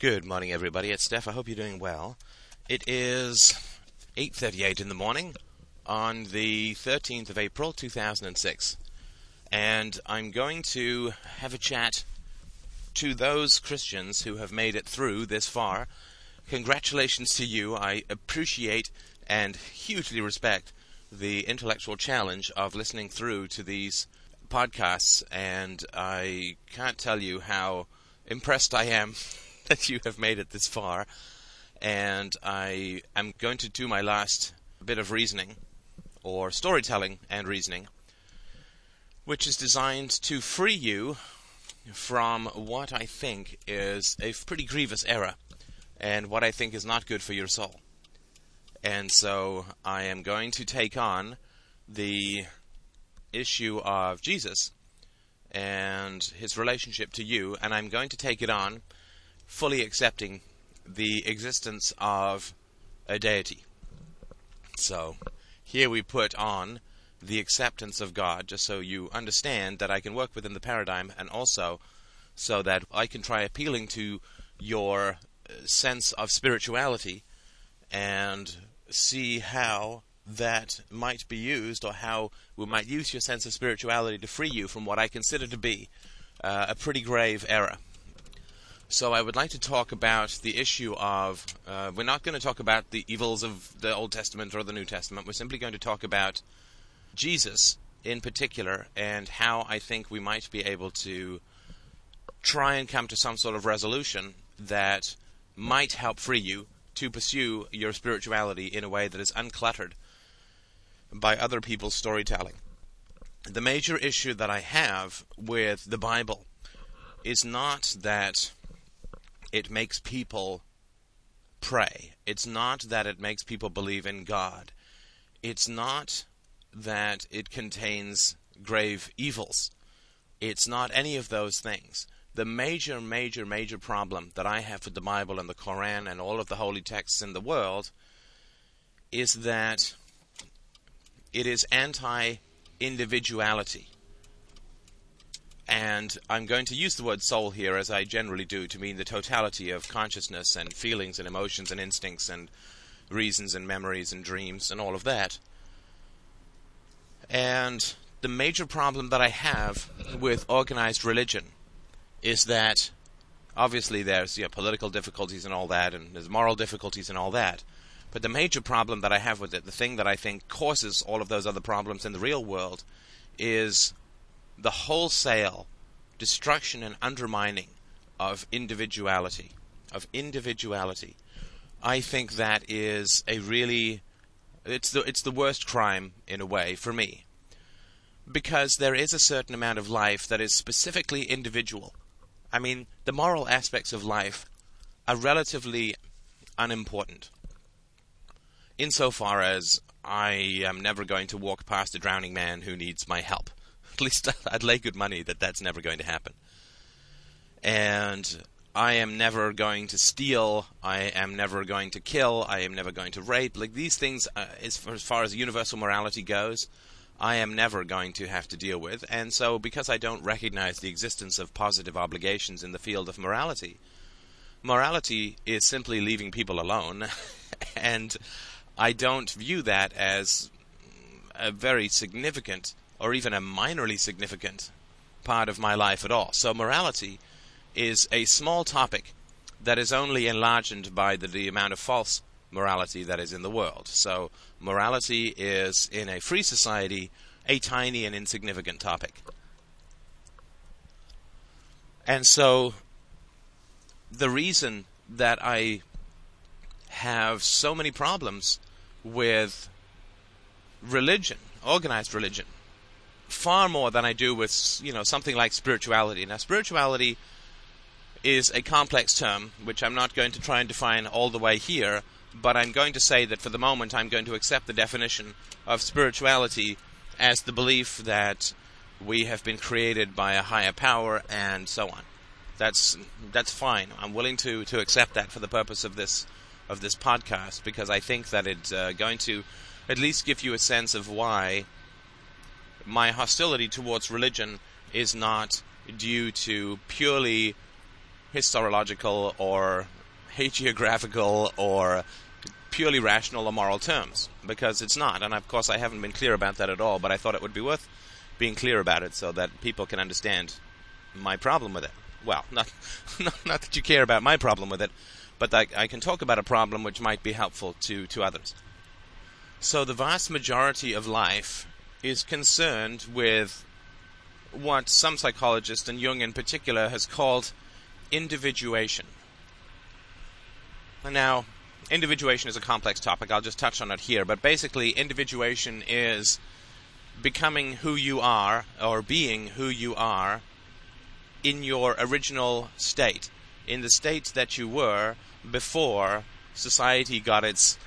Good morning, everybody. It's Steph. I hope you're doing well. It is 8:38 in the morning on the 13th of April, 2006, and I'm going to have a chat to those Christians who have made it through this far. Congratulations to you. I appreciate and hugely respect the intellectual challenge of listening through to these podcasts, and I can't tell you how impressed I am that you have made it this far. And I am going to do my last bit of reasoning, or storytelling and reasoning, which is designed to free you from what I think is a pretty grievous error, and what I think is not good for your soul. And so I am going to take on the issue of Jesus and his relationship to you, and I'm going to take it on fully accepting the existence of a deity. So, here we put on the acceptance of God, just so you understand that I can work within the paradigm, and also so that I can try appealing to your uh, sense of spirituality and see how that might be used, or how we might use your sense of spirituality to free you from what I consider to be uh, a pretty grave error. So I would like to talk about the issue of. Uh, we're not going to talk about the evils of the Old Testament or the New Testament. We're simply going to talk about Jesus in particular and how I think we might be able to try and come to some sort of resolution that might help free you to pursue your spirituality in a way that is uncluttered by other people's storytelling. The major issue that I have with the Bible is not that it makes people pray. It's not that it makes people believe in God. It's not that it contains grave evils. It's not any of those things. The major, major, major problem that I have with the Bible and the Koran and all of the holy texts in the world is that it is anti individuality. And I'm going to use the word soul here, as I generally do, to mean the totality of consciousness and feelings and emotions and instincts and reasons and memories and dreams and all of that. And the major problem that I have with organized religion is that obviously there's you know, political difficulties and all that, and there's moral difficulties and all that. But the major problem that I have with it, the thing that I think causes all of those other problems in the real world, is the wholesale destruction and undermining of individuality, of individuality. I think that is a really it's the it's the worst crime in a way for me. Because there is a certain amount of life that is specifically individual. I mean, the moral aspects of life are relatively unimportant. Insofar as I am never going to walk past a drowning man who needs my help at least I'd lay good money that that's never going to happen. And I am never going to steal. I am never going to kill. I am never going to rape. Like these things, uh, as, far, as far as universal morality goes, I am never going to have to deal with. And so, because I don't recognize the existence of positive obligations in the field of morality, morality is simply leaving people alone. and I don't view that as a very significant or even a minorly significant part of my life at all. So morality is a small topic that is only enlarged by the, the amount of false morality that is in the world. So morality is in a free society a tiny and insignificant topic. And so the reason that I have so many problems with religion, organized religion, far more than I do with you know something like spirituality. Now, spirituality is a complex term, which I'm not going to try and define all the way here, but I'm going to say that for the moment I'm going to accept the definition of spirituality as the belief that we have been created by a higher power and so on. That's that's fine. I'm willing to, to accept that for the purpose of this of this podcast because I think that it's uh, going to at least give you a sense of why my hostility towards religion is not due to purely historiological or hagiographical or purely rational or moral terms because it's not. And of course, I haven't been clear about that at all, but I thought it would be worth being clear about it so that people can understand my problem with it. Well, not, not that you care about my problem with it, but I, I can talk about a problem which might be helpful to, to others. So, the vast majority of life is concerned with what some psychologists, and Jung in particular, has called individuation. Now, individuation is a complex topic. I'll just touch on it here. But basically, individuation is becoming who you are, or being who you are, in your original state, in the state that you were before society got its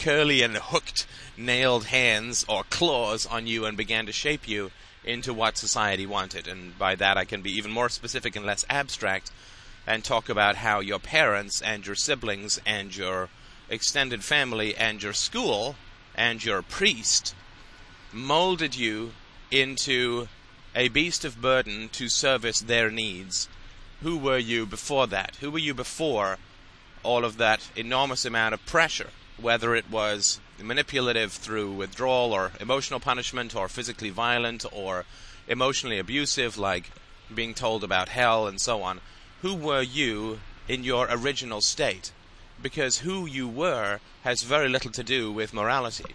curly and hooked nailed hands or claws on you and began to shape you into what society wanted. And by that, I can be even more specific and less abstract and talk about how your parents and your siblings and your extended family and your school and your priest molded you into a beast of burden to service their needs. Who were you before that? Who were you before all of that enormous amount of pressure? Whether it was manipulative through withdrawal or emotional punishment or physically violent or emotionally abusive, like being told about hell and so on. Who were you in your original state? Because who you were has very little to do with morality.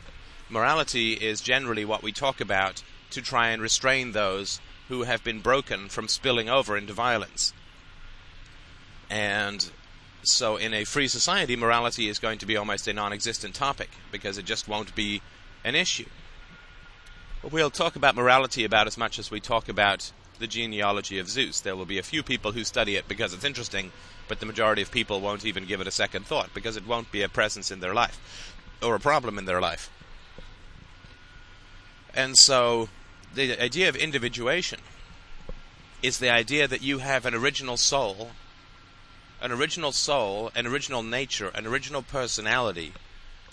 Morality is generally what we talk about to try and restrain those who have been broken from spilling over into violence. And so, in a free society, morality is going to be almost a non existent topic because it just won't be an issue. We'll talk about morality about as much as we talk about the genealogy of Zeus. There will be a few people who study it because it's interesting, but the majority of people won't even give it a second thought because it won't be a presence in their life or a problem in their life. And so, the idea of individuation is the idea that you have an original soul an original soul, an original nature, an original personality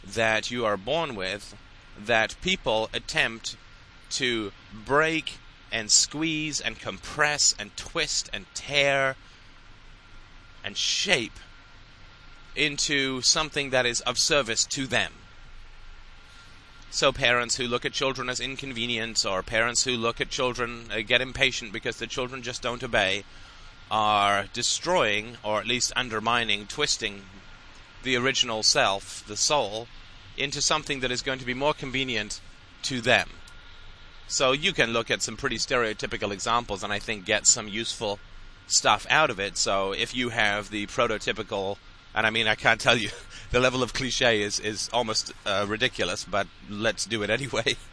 that you are born with that people attempt to break and squeeze and compress and twist and tear and shape into something that is of service to them. So, parents who look at children as inconvenient, or parents who look at children, uh, get impatient because the children just don't obey, are destroying, or at least undermining, twisting the original self, the soul, into something that is going to be more convenient to them. So you can look at some pretty stereotypical examples and I think get some useful stuff out of it. So if you have the prototypical, and I mean, I can't tell you, the level of cliche is, is almost uh, ridiculous, but let's do it anyway.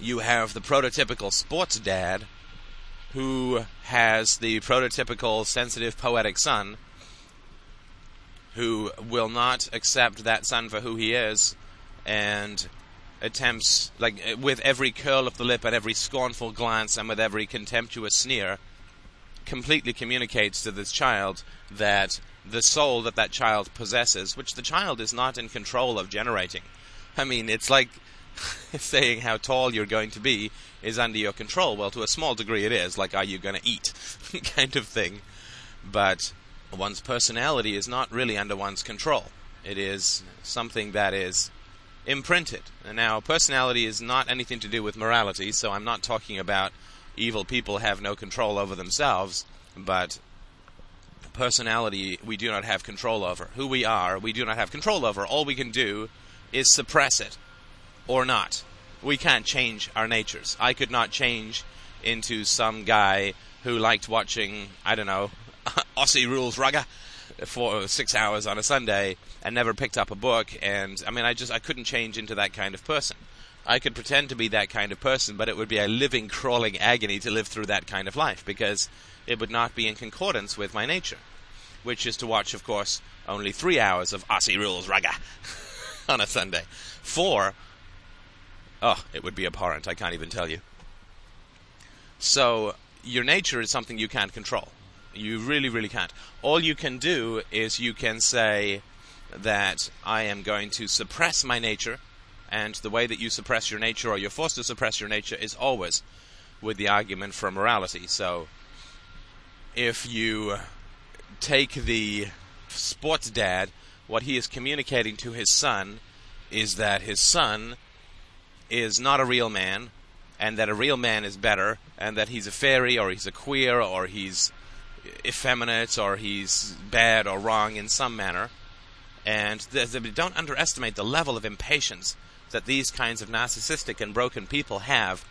You have the prototypical sports dad who has the prototypical sensitive poetic son who will not accept that son for who he is and attempts like with every curl of the lip and every scornful glance and with every contemptuous sneer completely communicates to this child that the soul that that child possesses which the child is not in control of generating. I mean it's like saying how tall you're going to be is under your control. Well, to a small degree it is, like are you going to eat kind of thing. But one's personality is not really under one's control. It is something that is imprinted. And now, personality is not anything to do with morality, so I'm not talking about evil people have no control over themselves, but personality we do not have control over. Who we are, we do not have control over. All we can do is suppress it or not. We can't change our natures. I could not change into some guy who liked watching, I don't know, Aussie Rules Rugger for six hours on a Sunday and never picked up a book. And I mean, I just I couldn't change into that kind of person. I could pretend to be that kind of person, but it would be a living, crawling agony to live through that kind of life because it would not be in concordance with my nature, which is to watch, of course, only three hours of Aussie Rules Rugger on a Sunday. Four Oh, it would be abhorrent. I can't even tell you. So, your nature is something you can't control. You really, really can't. All you can do is you can say that I am going to suppress my nature, and the way that you suppress your nature or you're forced to suppress your nature is always with the argument for morality. So, if you take the sports dad, what he is communicating to his son is that his son is not a real man, and that a real man is better, and that he's a fairy, or he's a queer, or he's effeminate, or he's bad or wrong in some manner. And don't underestimate the level of impatience that these kinds of narcissistic and broken people have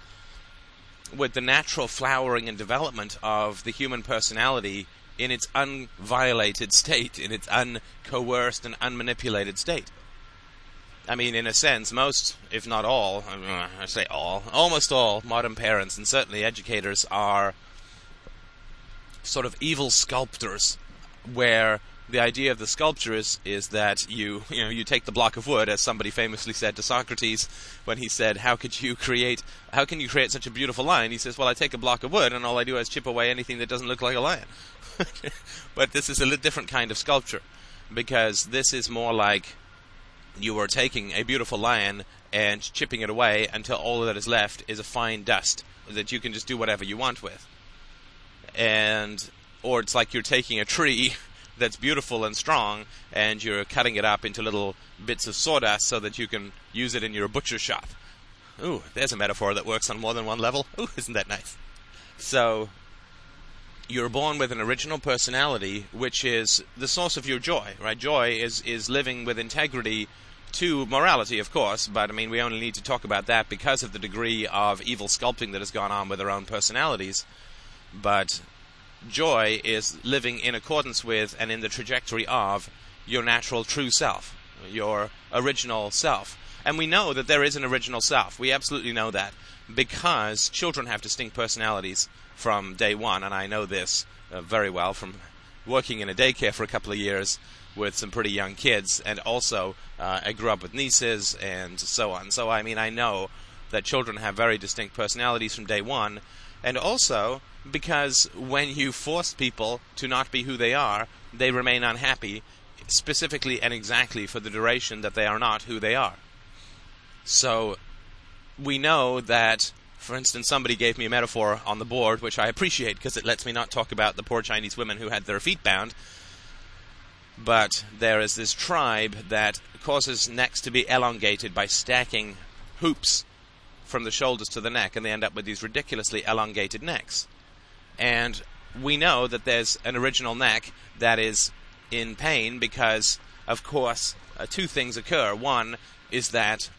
with the natural flowering and development of the human personality in its unviolated state, in its uncoerced and unmanipulated state. I mean, in a sense, most, if not all, I say all, almost all modern parents and certainly educators are sort of evil sculptors, where the idea of the sculpture is, is that you you know you take the block of wood, as somebody famously said to Socrates when he said, "How could you create? How can you create such a beautiful lion?" He says, "Well, I take a block of wood, and all I do is chip away anything that doesn't look like a lion." but this is a different kind of sculpture because this is more like you are taking a beautiful lion and chipping it away until all that is left is a fine dust that you can just do whatever you want with. And or it's like you're taking a tree that's beautiful and strong and you're cutting it up into little bits of sawdust so that you can use it in your butcher shop. Ooh, there's a metaphor that works on more than one level. Ooh, isn't that nice? So you're born with an original personality, which is the source of your joy, right? Joy is is living with integrity to morality, of course, but I mean, we only need to talk about that because of the degree of evil sculpting that has gone on with our own personalities. But joy is living in accordance with and in the trajectory of your natural true self, your original self. And we know that there is an original self. We absolutely know that because children have distinct personalities from day one, and I know this uh, very well from working in a daycare for a couple of years with some pretty young kids, and also uh, I grew up with nieces and so on. So I mean, I know that children have very distinct personalities from day one, and also because when you force people to not be who they are, they remain unhappy, specifically and exactly for the duration that they are not who they are. So we know that for instance, somebody gave me a metaphor on the board, which I appreciate because it lets me not talk about the poor Chinese women who had their feet bound. But there is this tribe that causes necks to be elongated by stacking hoops from the shoulders to the neck, and they end up with these ridiculously elongated necks. And we know that there's an original neck that is in pain because, of course, uh, two things occur. One is that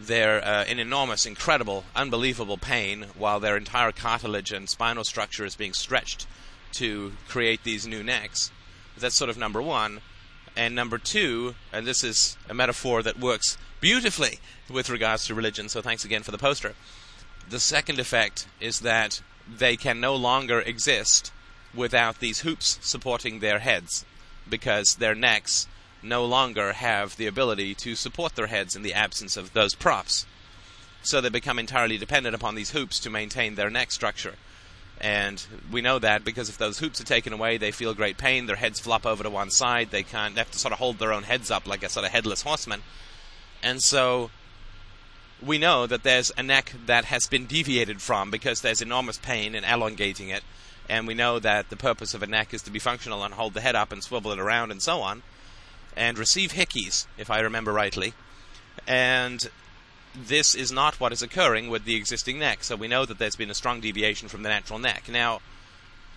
they're uh, in enormous, incredible, unbelievable pain while their entire cartilage and spinal structure is being stretched to create these new necks. That's sort of number one. And number two, and this is a metaphor that works beautifully with regards to religion, so thanks again for the poster. The second effect is that they can no longer exist without these hoops supporting their heads because their necks no longer have the ability to support their heads in the absence of those props. So they become entirely dependent upon these hoops to maintain their neck structure. And we know that because if those hoops are taken away, they feel great pain. Their heads flop over to one side. They can't. They have to sort of hold their own heads up like a sort of headless horseman. And so we know that there's a neck that has been deviated from because there's enormous pain in elongating it. And we know that the purpose of a neck is to be functional and hold the head up and swivel it around and so on and receive hickeys, if I remember rightly. And this is not what is occurring with the existing neck, so we know that there's been a strong deviation from the natural neck. Now,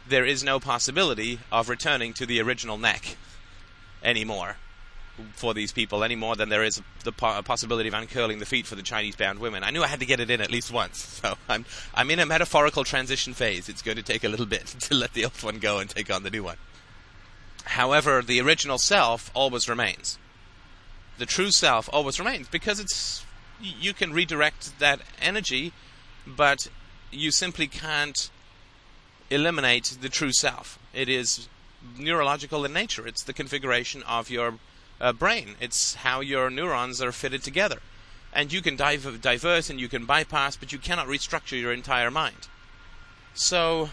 there is no possibility of returning to the original neck anymore for these people any more than there is the possibility of uncurling the feet for the Chinese bound women. I knew I had to get it in at least once, so I'm I'm in a metaphorical transition phase. It's going to take a little bit to let the old one go and take on the new one. However, the original self always remains. The true self always remains because it's you can redirect that energy, but you simply can't eliminate the true self. It is neurological in nature. It's the configuration of your uh, brain. It's how your neurons are fitted together. And you can div- divert and you can bypass, but you cannot restructure your entire mind. So,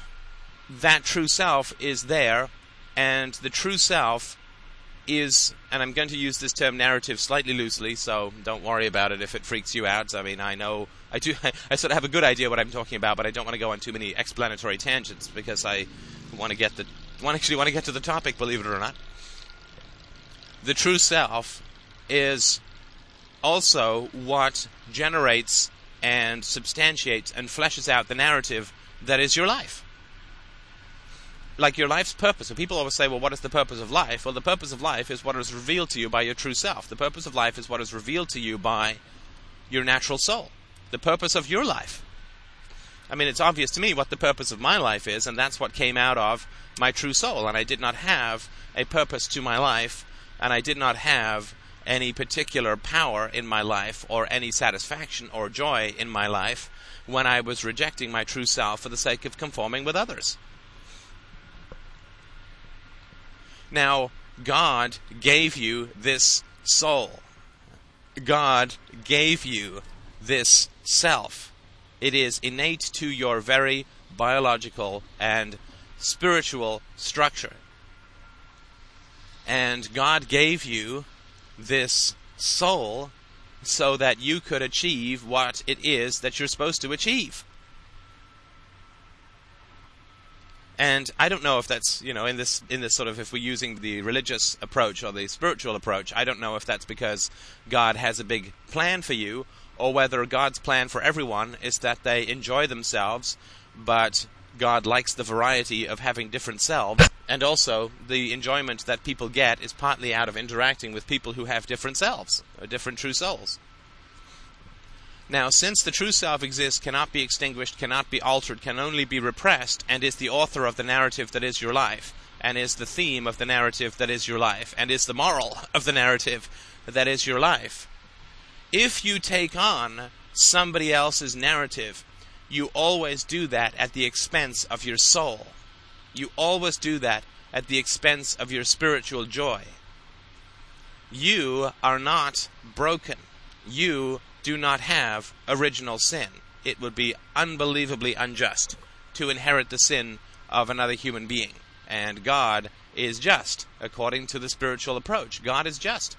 that true self is there and the true self is, and I'm going to use this term narrative slightly loosely, so don't worry about it if it freaks you out. I mean, I know I do, I, sort of have a good idea what I'm talking about, but I don't want to go on too many explanatory tangents because I want to get the want actually want to get to the topic, believe it or not. The true self is also what generates and substantiates and fleshes out the narrative that is your life. Like your life's purpose. And people always say, well, what is the purpose of life? Well, the purpose of life is what is revealed to you by your true self. The purpose of life is what is revealed to you by your natural soul. The purpose of your life. I mean, it's obvious to me what the purpose of my life is, and that's what came out of my true soul. And I did not have a purpose to my life, and I did not have any particular power in my life or any satisfaction or joy in my life when I was rejecting my true self for the sake of conforming with others. Now, God gave you this soul. God gave you this self. It is innate to your very biological and spiritual structure. And God gave you this soul so that you could achieve what it is that you're supposed to achieve. And I don't know if that's you know in this in this sort of if we're using the religious approach or the spiritual approach, I don't know if that's because God has a big plan for you or whether God's plan for everyone is that they enjoy themselves, but God likes the variety of having different selves, and also the enjoyment that people get is partly out of interacting with people who have different selves, or different true souls. Now, since the true self exists, cannot be extinguished, cannot be altered, can only be repressed, and is the author of the narrative that is your life, and is the theme of the narrative that is your life, and is the moral of the narrative that is your life. If you take on somebody else's narrative, you always do that at the expense of your soul. You always do that at the expense of your spiritual joy. You are not broken. You do not have original sin. It would be unbelievably unjust to inherit the sin of another human being. And God is just, according to the spiritual approach. God is just.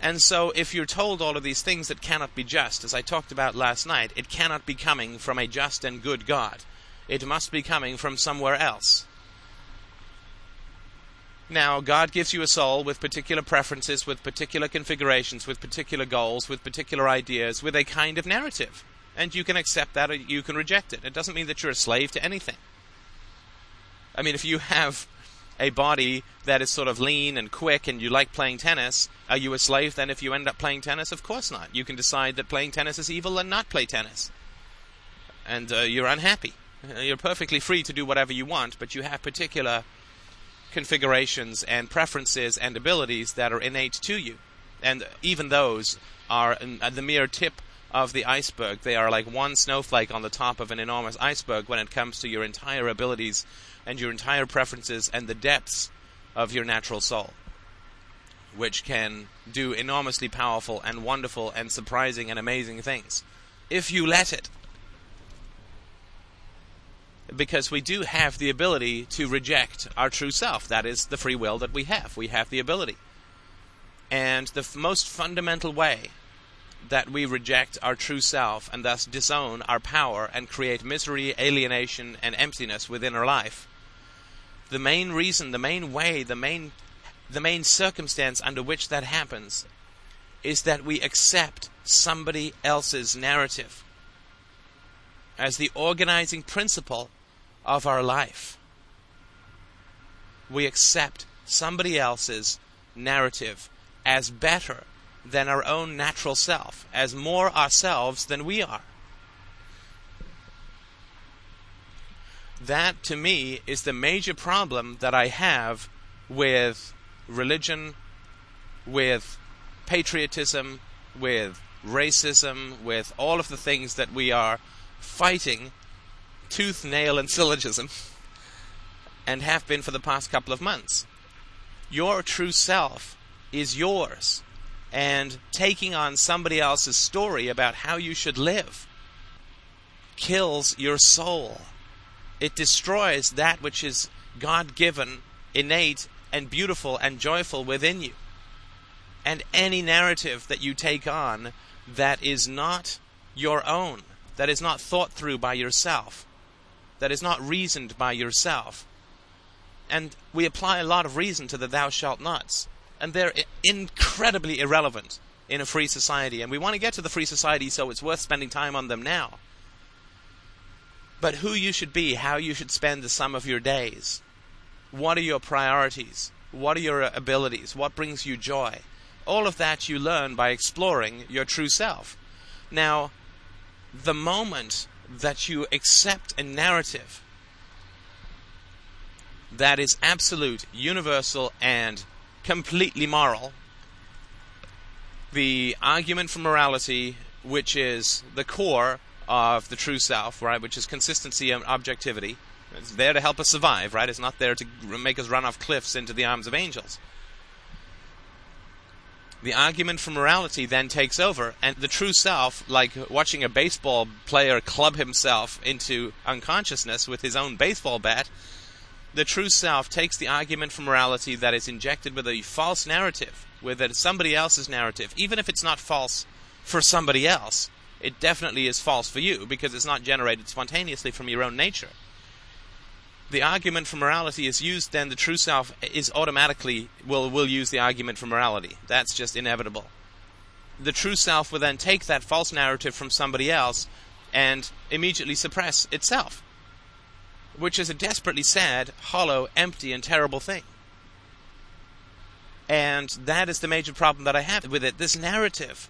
And so, if you're told all of these things that cannot be just, as I talked about last night, it cannot be coming from a just and good God. It must be coming from somewhere else. Now, God gives you a soul with particular preferences, with particular configurations, with particular goals, with particular ideas, with a kind of narrative. And you can accept that or you can reject it. It doesn't mean that you're a slave to anything. I mean, if you have a body that is sort of lean and quick and you like playing tennis, are you a slave then if you end up playing tennis? Of course not. You can decide that playing tennis is evil and not play tennis. And uh, you're unhappy. Uh, you're perfectly free to do whatever you want, but you have particular configurations and preferences and abilities that are innate to you. And even those are uh, the mere tip of the iceberg. They are like one snowflake on the top of an enormous iceberg when it comes to your entire abilities and your entire preferences and the depths of your natural soul, which can do enormously powerful and wonderful and surprising and amazing things if you let it. Because we do have the ability to reject our true self. That is the free will that we have. We have the ability. And the f- most fundamental way that we reject our true self and thus disown our power and create misery, alienation, and emptiness within our life the main reason, the main way, the main the main circumstance under which that happens is that we accept somebody else's narrative as the organizing principle of our life. We accept somebody else's narrative as better than our own natural self, as more ourselves than we are. that to me is the major problem that I have with religion, with patriotism, with racism, with all of the things that we are fighting tooth, nail, and syllogism, and have been for the past couple of months. Your true self is yours, and taking on somebody else's story about how you should live kills your soul it destroys that which is God given, innate, and beautiful and joyful within you. And any narrative that you take on that is not your own, that is not thought through by yourself, that is not reasoned by yourself, And we apply a lot of reason to the thou shalt nots. And they're incredibly irrelevant in a free society. And we want to get to the free society so it's worth spending time on them now. But who you should be, how you should spend the sum of your days, what are your priorities, what are your uh, abilities, what brings you joy, all of that you learn by exploring your true self. Now, the moment that you accept a narrative that is absolute, universal, and completely moral, the argument for morality, which is the core of the true self, right, which is consistency and objectivity, it's there to help us survive, right? It's not there to make us run off cliffs into the arms of angels. The argument for morality then takes over, and the true self, like watching a baseball player club himself into unconsciousness with his own baseball bat, the true self takes the argument for morality that is injected with a false narrative, with a, somebody else's narrative, even if it's not false for somebody else, it definitely is false for you because it's not generated spontaneously from your own nature the argument for morality is used, then the true self is automatically will will use the argument for morality. That's just inevitable. The true self will then take that false narrative from somebody else and immediately suppress itself, which is a desperately sad, hollow, empty, and terrible thing. And that is the major problem that I have with it. This narrative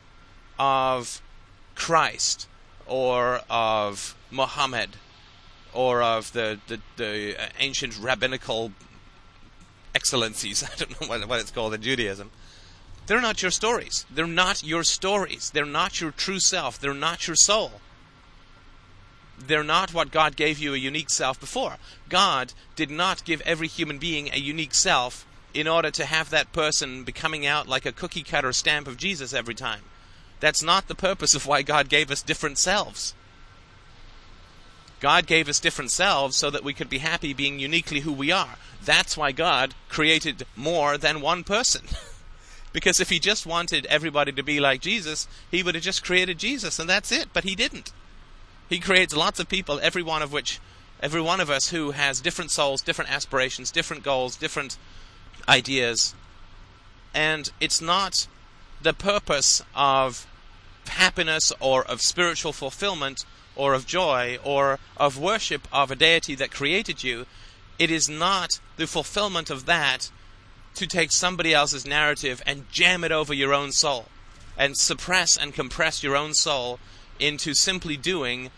of Christ or of Muhammad or of the, the, the ancient rabbinical excellencies, I don't know what, what it's called in Judaism, they're not your stories. They're not your stories. They're not your true self. They're not your soul. They're not what God gave you a unique self before. God did not give every human being a unique self in order to have that person becoming out like a cookie cutter stamp of Jesus every time. That's not the purpose of why God gave us different selves. God gave us different selves so that we could be happy being uniquely who we are. That's why God created more than one person. because if he just wanted everybody to be like Jesus, he would have just created Jesus and that's it, but he didn't. He creates lots of people, every one of which every one of us who has different souls, different aspirations, different goals, different ideas. And it's not the purpose of happiness or of spiritual fulfillment or of joy or of worship of a deity that created you, it is not the fulfillment of that to take somebody else's narrative and jam it over your own soul and suppress and compress your own soul into simply doing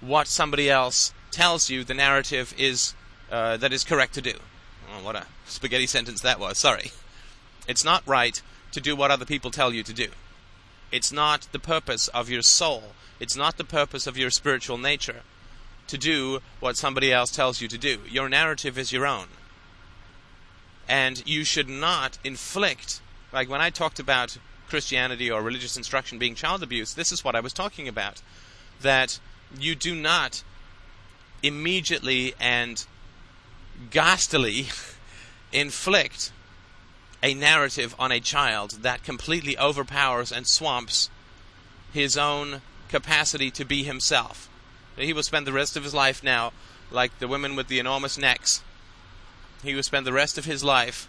what somebody else tells you the narrative is uh, that is correct to do. Oh, what a spaghetti sentence that was. Sorry. It's not right to do what other people tell you to do. It's not the purpose of your soul it's not the purpose of your spiritual nature to do what somebody else tells you to do. Your narrative is your own. And you should not inflict, like when I talked about Christianity or religious instruction being child abuse, this is what I was talking about. That you do not immediately and ghastly inflict a narrative on a child that completely overpowers and swamps his own capacity to be himself. He will spend the rest of his life now, like the women with the enormous necks. He will spend the rest of his life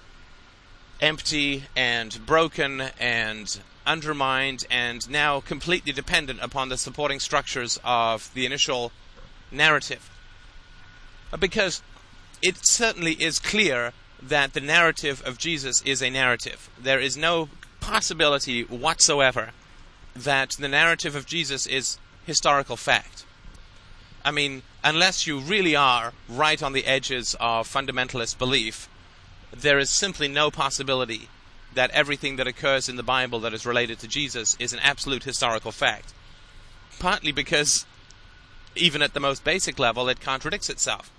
empty and broken and undermined and now completely dependent upon the supporting structures of the initial narrative. Because it certainly is clear that the narrative of Jesus is a narrative. There is no possibility whatsoever that the narrative of Jesus is historical fact. I mean, unless you really are right on the edges of fundamentalist belief, there is simply no possibility that everything that occurs in the Bible that is related to Jesus is an absolute historical fact. Partly because, even at the most basic level, it contradicts itself.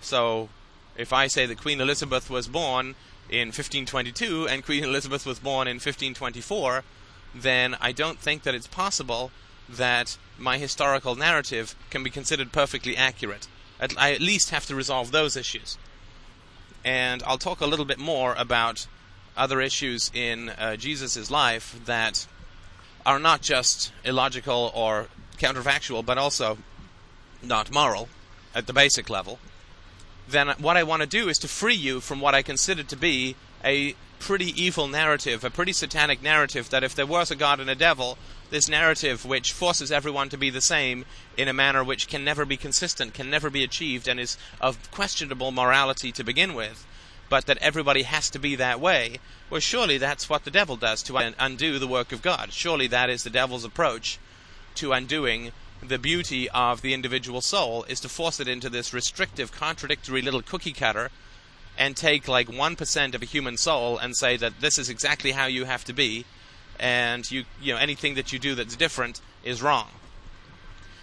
So, if I say that Queen Elizabeth was born in 1522 and Queen Elizabeth was born in 1524, then I don't think that it's possible that my historical narrative can be considered perfectly accurate. I at least have to resolve those issues. And I'll talk a little bit more about other issues in uh, Jesus' life that are not just illogical or counterfactual, but also not moral at the basic level. Then what I want to do is to free you from what I consider to be a pretty evil narrative, a pretty satanic narrative that if there was a God and a devil, this narrative which forces everyone to be the same in a manner which can never be consistent, can never be achieved, and is of questionable morality to begin with, but that everybody has to be that way, well, surely that's what the devil does to undo the work of God. Surely that is the devil's approach to undoing the beauty of the individual soul, is to force it into this restrictive, contradictory little cookie cutter and take like 1% of a human soul and say that this is exactly how you have to be and you you know anything that you do that's different is wrong.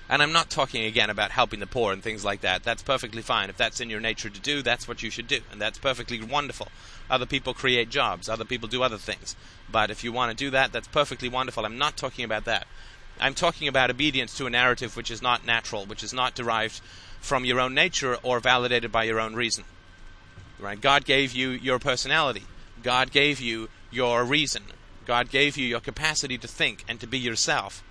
And I'm not talking again about helping the poor and things like that. That's perfectly fine. If that's in your nature to do, that's what you should do. And that's perfectly wonderful. Other people create jobs, other people do other things. But if you want to do that, that's perfectly wonderful. I'm not talking about that. I'm talking about obedience to a narrative which is not natural, which is not derived from your own nature or validated by your own reason. Right? God gave you your personality. God gave you your reason. God gave you your capacity to think and to be yourself.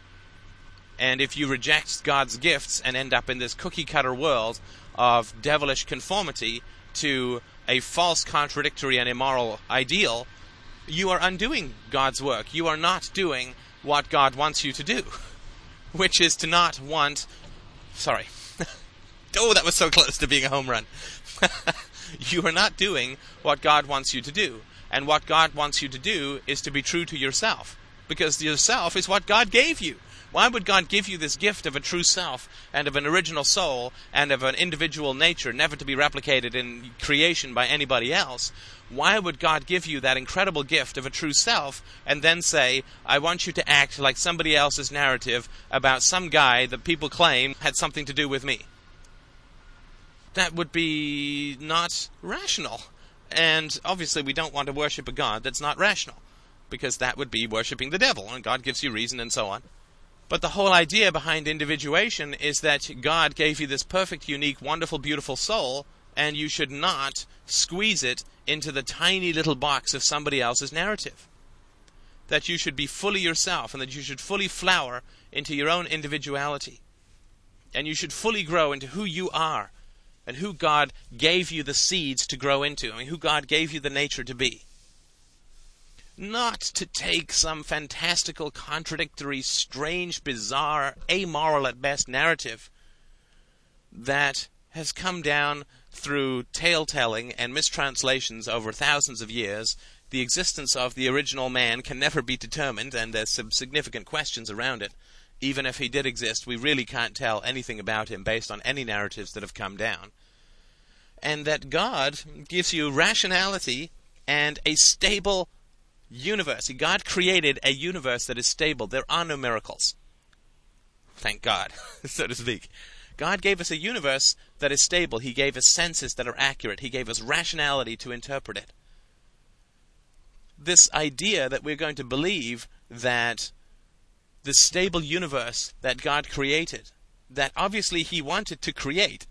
And if you reject God's gifts and end up in this cookie cutter world of devilish conformity to a false, contradictory, and immoral ideal, you are undoing God's work. You are not doing what God wants you to do, which is to not want. Sorry. oh, that was so close to being a home run. you are not doing what God wants you to do. And what God wants you to do is to be true to yourself. Because yourself is what God gave you. Why would God give you this gift of a true self and of an original soul and of an individual nature never to be replicated in creation by anybody else? Why would God give you that incredible gift of a true self and then say, I want you to act like somebody else's narrative about some guy that people claim had something to do with me? That would be not rational. And obviously, we don't want to worship a God that's not rational, because that would be worshiping the devil, and God gives you reason and so on. But the whole idea behind individuation is that God gave you this perfect, unique, wonderful, beautiful soul, and you should not squeeze it into the tiny little box of somebody else's narrative. That you should be fully yourself, and that you should fully flower into your own individuality. And you should fully grow into who you are and who God gave you the seeds to grow into, I mean, who God gave you the nature to be. Not to take some fantastical, contradictory, strange, bizarre, amoral at best narrative that has come down through tale telling and mistranslations over thousands of years. The existence of the original man can never be determined, and there's some significant questions around it even if he did exist, we really can't tell anything about him based on any narratives that have come down. And that God gives you rationality and a stable universe. God created a universe that is stable. There are no miracles. Thank God, so to speak. God gave us a universe that is stable. He gave us senses that are accurate. He gave us rationality to interpret it. This idea that we're going to believe that the stable universe that God created, that obviously He wanted to create.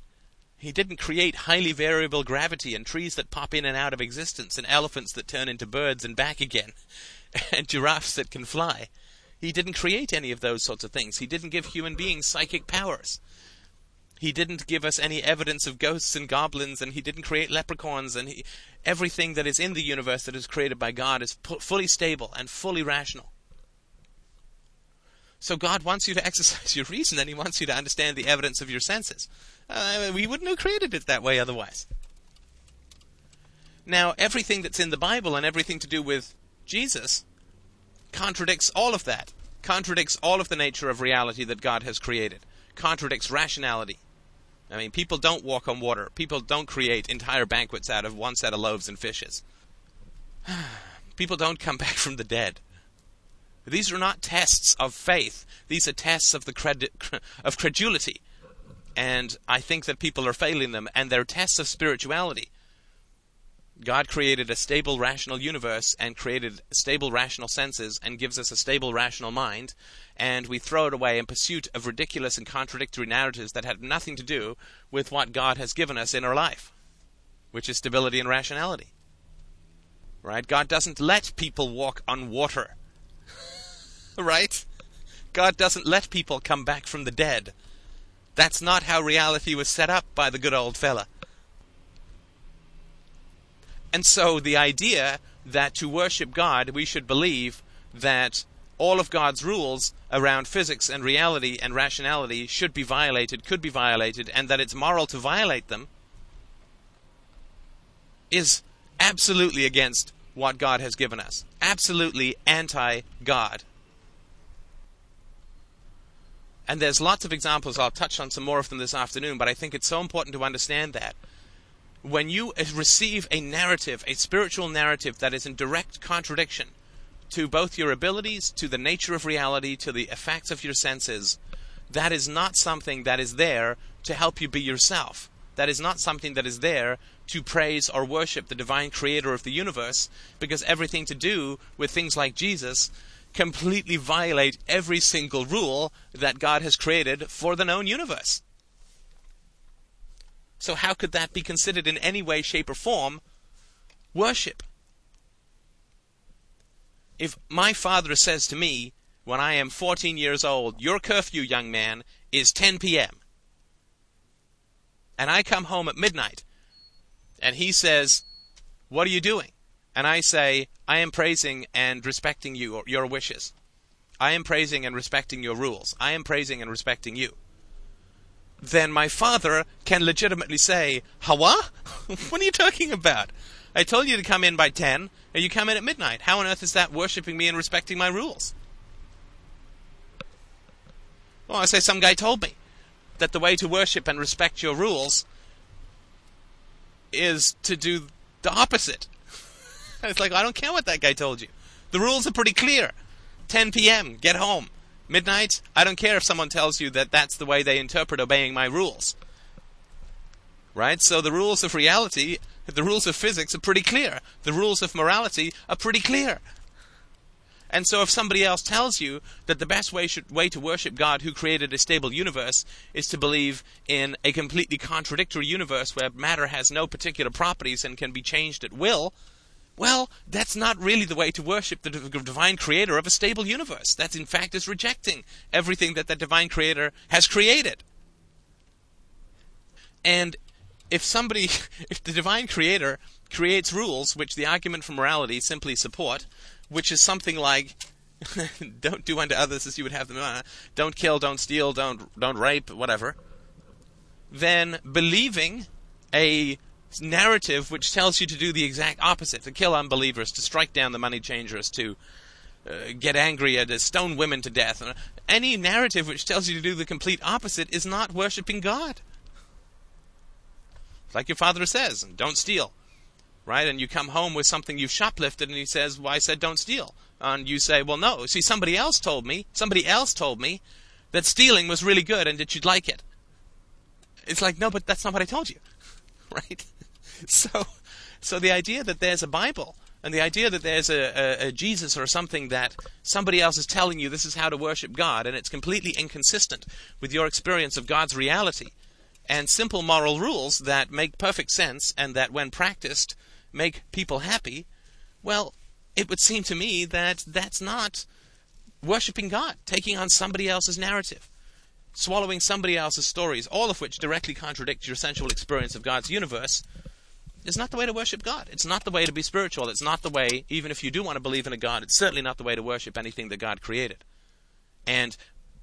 He didn't create highly variable gravity and trees that pop in and out of existence and elephants that turn into birds and back again and giraffes that can fly. He didn't create any of those sorts of things. He didn't give human beings psychic powers. He didn't give us any evidence of ghosts and goblins, and he didn't create leprechauns, and he, everything that is in the universe that is created by God is pu- fully stable and fully rational. So God wants you to exercise your reason, and He wants you to understand the evidence of your senses. Uh, we wouldn't have created it that way otherwise. Now, everything that's in the Bible and everything to do with Jesus contradicts all of that, contradicts all of the nature of reality that God has created, contradicts rationality. I mean, people don't walk on water. People don't create entire banquets out of one set of loaves and fishes. People don't come back from the dead. These are not tests of faith. These are tests of the cred- of credulity. And I think that people are failing them, and they're tests of spirituality. God created a stable, rational universe and created stable, rational senses and gives us a stable, rational mind, and we throw it away in pursuit of ridiculous and contradictory narratives that have nothing to do with what God has given us in our life, which is stability and rationality. Right? God doesn't let people walk on water right? God doesn't let people come back from the dead. That's not how reality was set up by the good old fella. And so the idea that to worship God, we should believe that all of God's rules around physics and reality and rationality should be violated, could be violated, and that it's moral to violate them is absolutely against what God has given us. Absolutely anti God. And there's lots of examples. I'll touch on some more of them this afternoon, but I think it's so important to understand that. When you uh, receive a narrative, a spiritual narrative that is in direct contradiction to both your abilities, to the nature of reality, to the effects of your senses, that is not something that is there to help you be yourself. That is not something that is there to praise or worship the divine creator of the universe, because everything to do with things like Jesus completely violate every single rule that God has created for the known universe. So, how could that be considered in any way, shape, or form worship? If my father says to me when I am 14 years old, Your curfew, young man, is 10 p.m., and I come home at midnight, and he says, What are you doing? And I say, I am praising and respecting you, your wishes. I am praising and respecting your rules. I am praising and respecting you. Then my father can legitimately say, Hawa? what are you talking about? I told you to come in by 10, and you come in at midnight. How on earth is that worshipping me and respecting my rules? Well, I say some guy told me that the way to worship and respect your rules is to do the opposite. it's like, I don't care what that guy told you. The rules are pretty clear. 10 p.m., get home. Midnight, I don't care if someone tells you that that's the way they interpret obeying my rules. Right? So the rules of reality, the rules of physics are pretty clear. The rules of morality are pretty clear. And so if somebody else tells you that the best way, should, way to worship God who created a stable universe is to believe in a completely contradictory universe where matter has no particular properties and can be changed at will, well, that's not really the way to worship the divine creator of a stable universe. That, in fact, is rejecting everything that the divine creator has created. And if somebody, if the divine creator creates rules which the argument for morality simply support, which is something like don't do unto others as you would have them uh, don't kill don't steal don't don't rape whatever then believing a narrative which tells you to do the exact opposite to kill unbelievers to strike down the money changers to uh, get angry at to stone women to death any narrative which tells you to do the complete opposite is not worshiping god like your father says don't steal right? And you come home with something you've shoplifted, and he says, "Well, I said don't steal." And you say, "Well, no. See, somebody else told me. Somebody else told me that stealing was really good and that you'd like it." It's like, no, but that's not what I told you, right? So, so the idea that there's a Bible and the idea that there's a, a, a, Jesus or something that somebody else is telling you this is how to worship God, and it's completely inconsistent with your experience of God's reality and simple moral rules that make perfect sense and that, when practiced, make people happy, well, it would seem to me that that's not worshiping God, taking on somebody else's narrative, swallowing somebody else's stories, all of which directly contradict your sensual experience of God's universe, is not the way to worship God. It's not the way to be spiritual. It's not the way, even if you do want to believe in a God, it's certainly not the way to worship anything that God created. And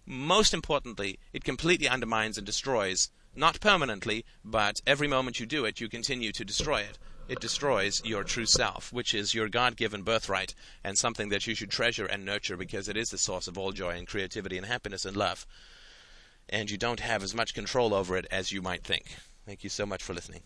most importantly, it completely undermines and destroys, not permanently, but every moment you do it, you continue to destroy it it destroys your true self, which is your God given birthright and something that you should treasure and nurture because it is the source of all joy and creativity and happiness and love. And you don't have as much control over it as you might think. Thank you so much for listening.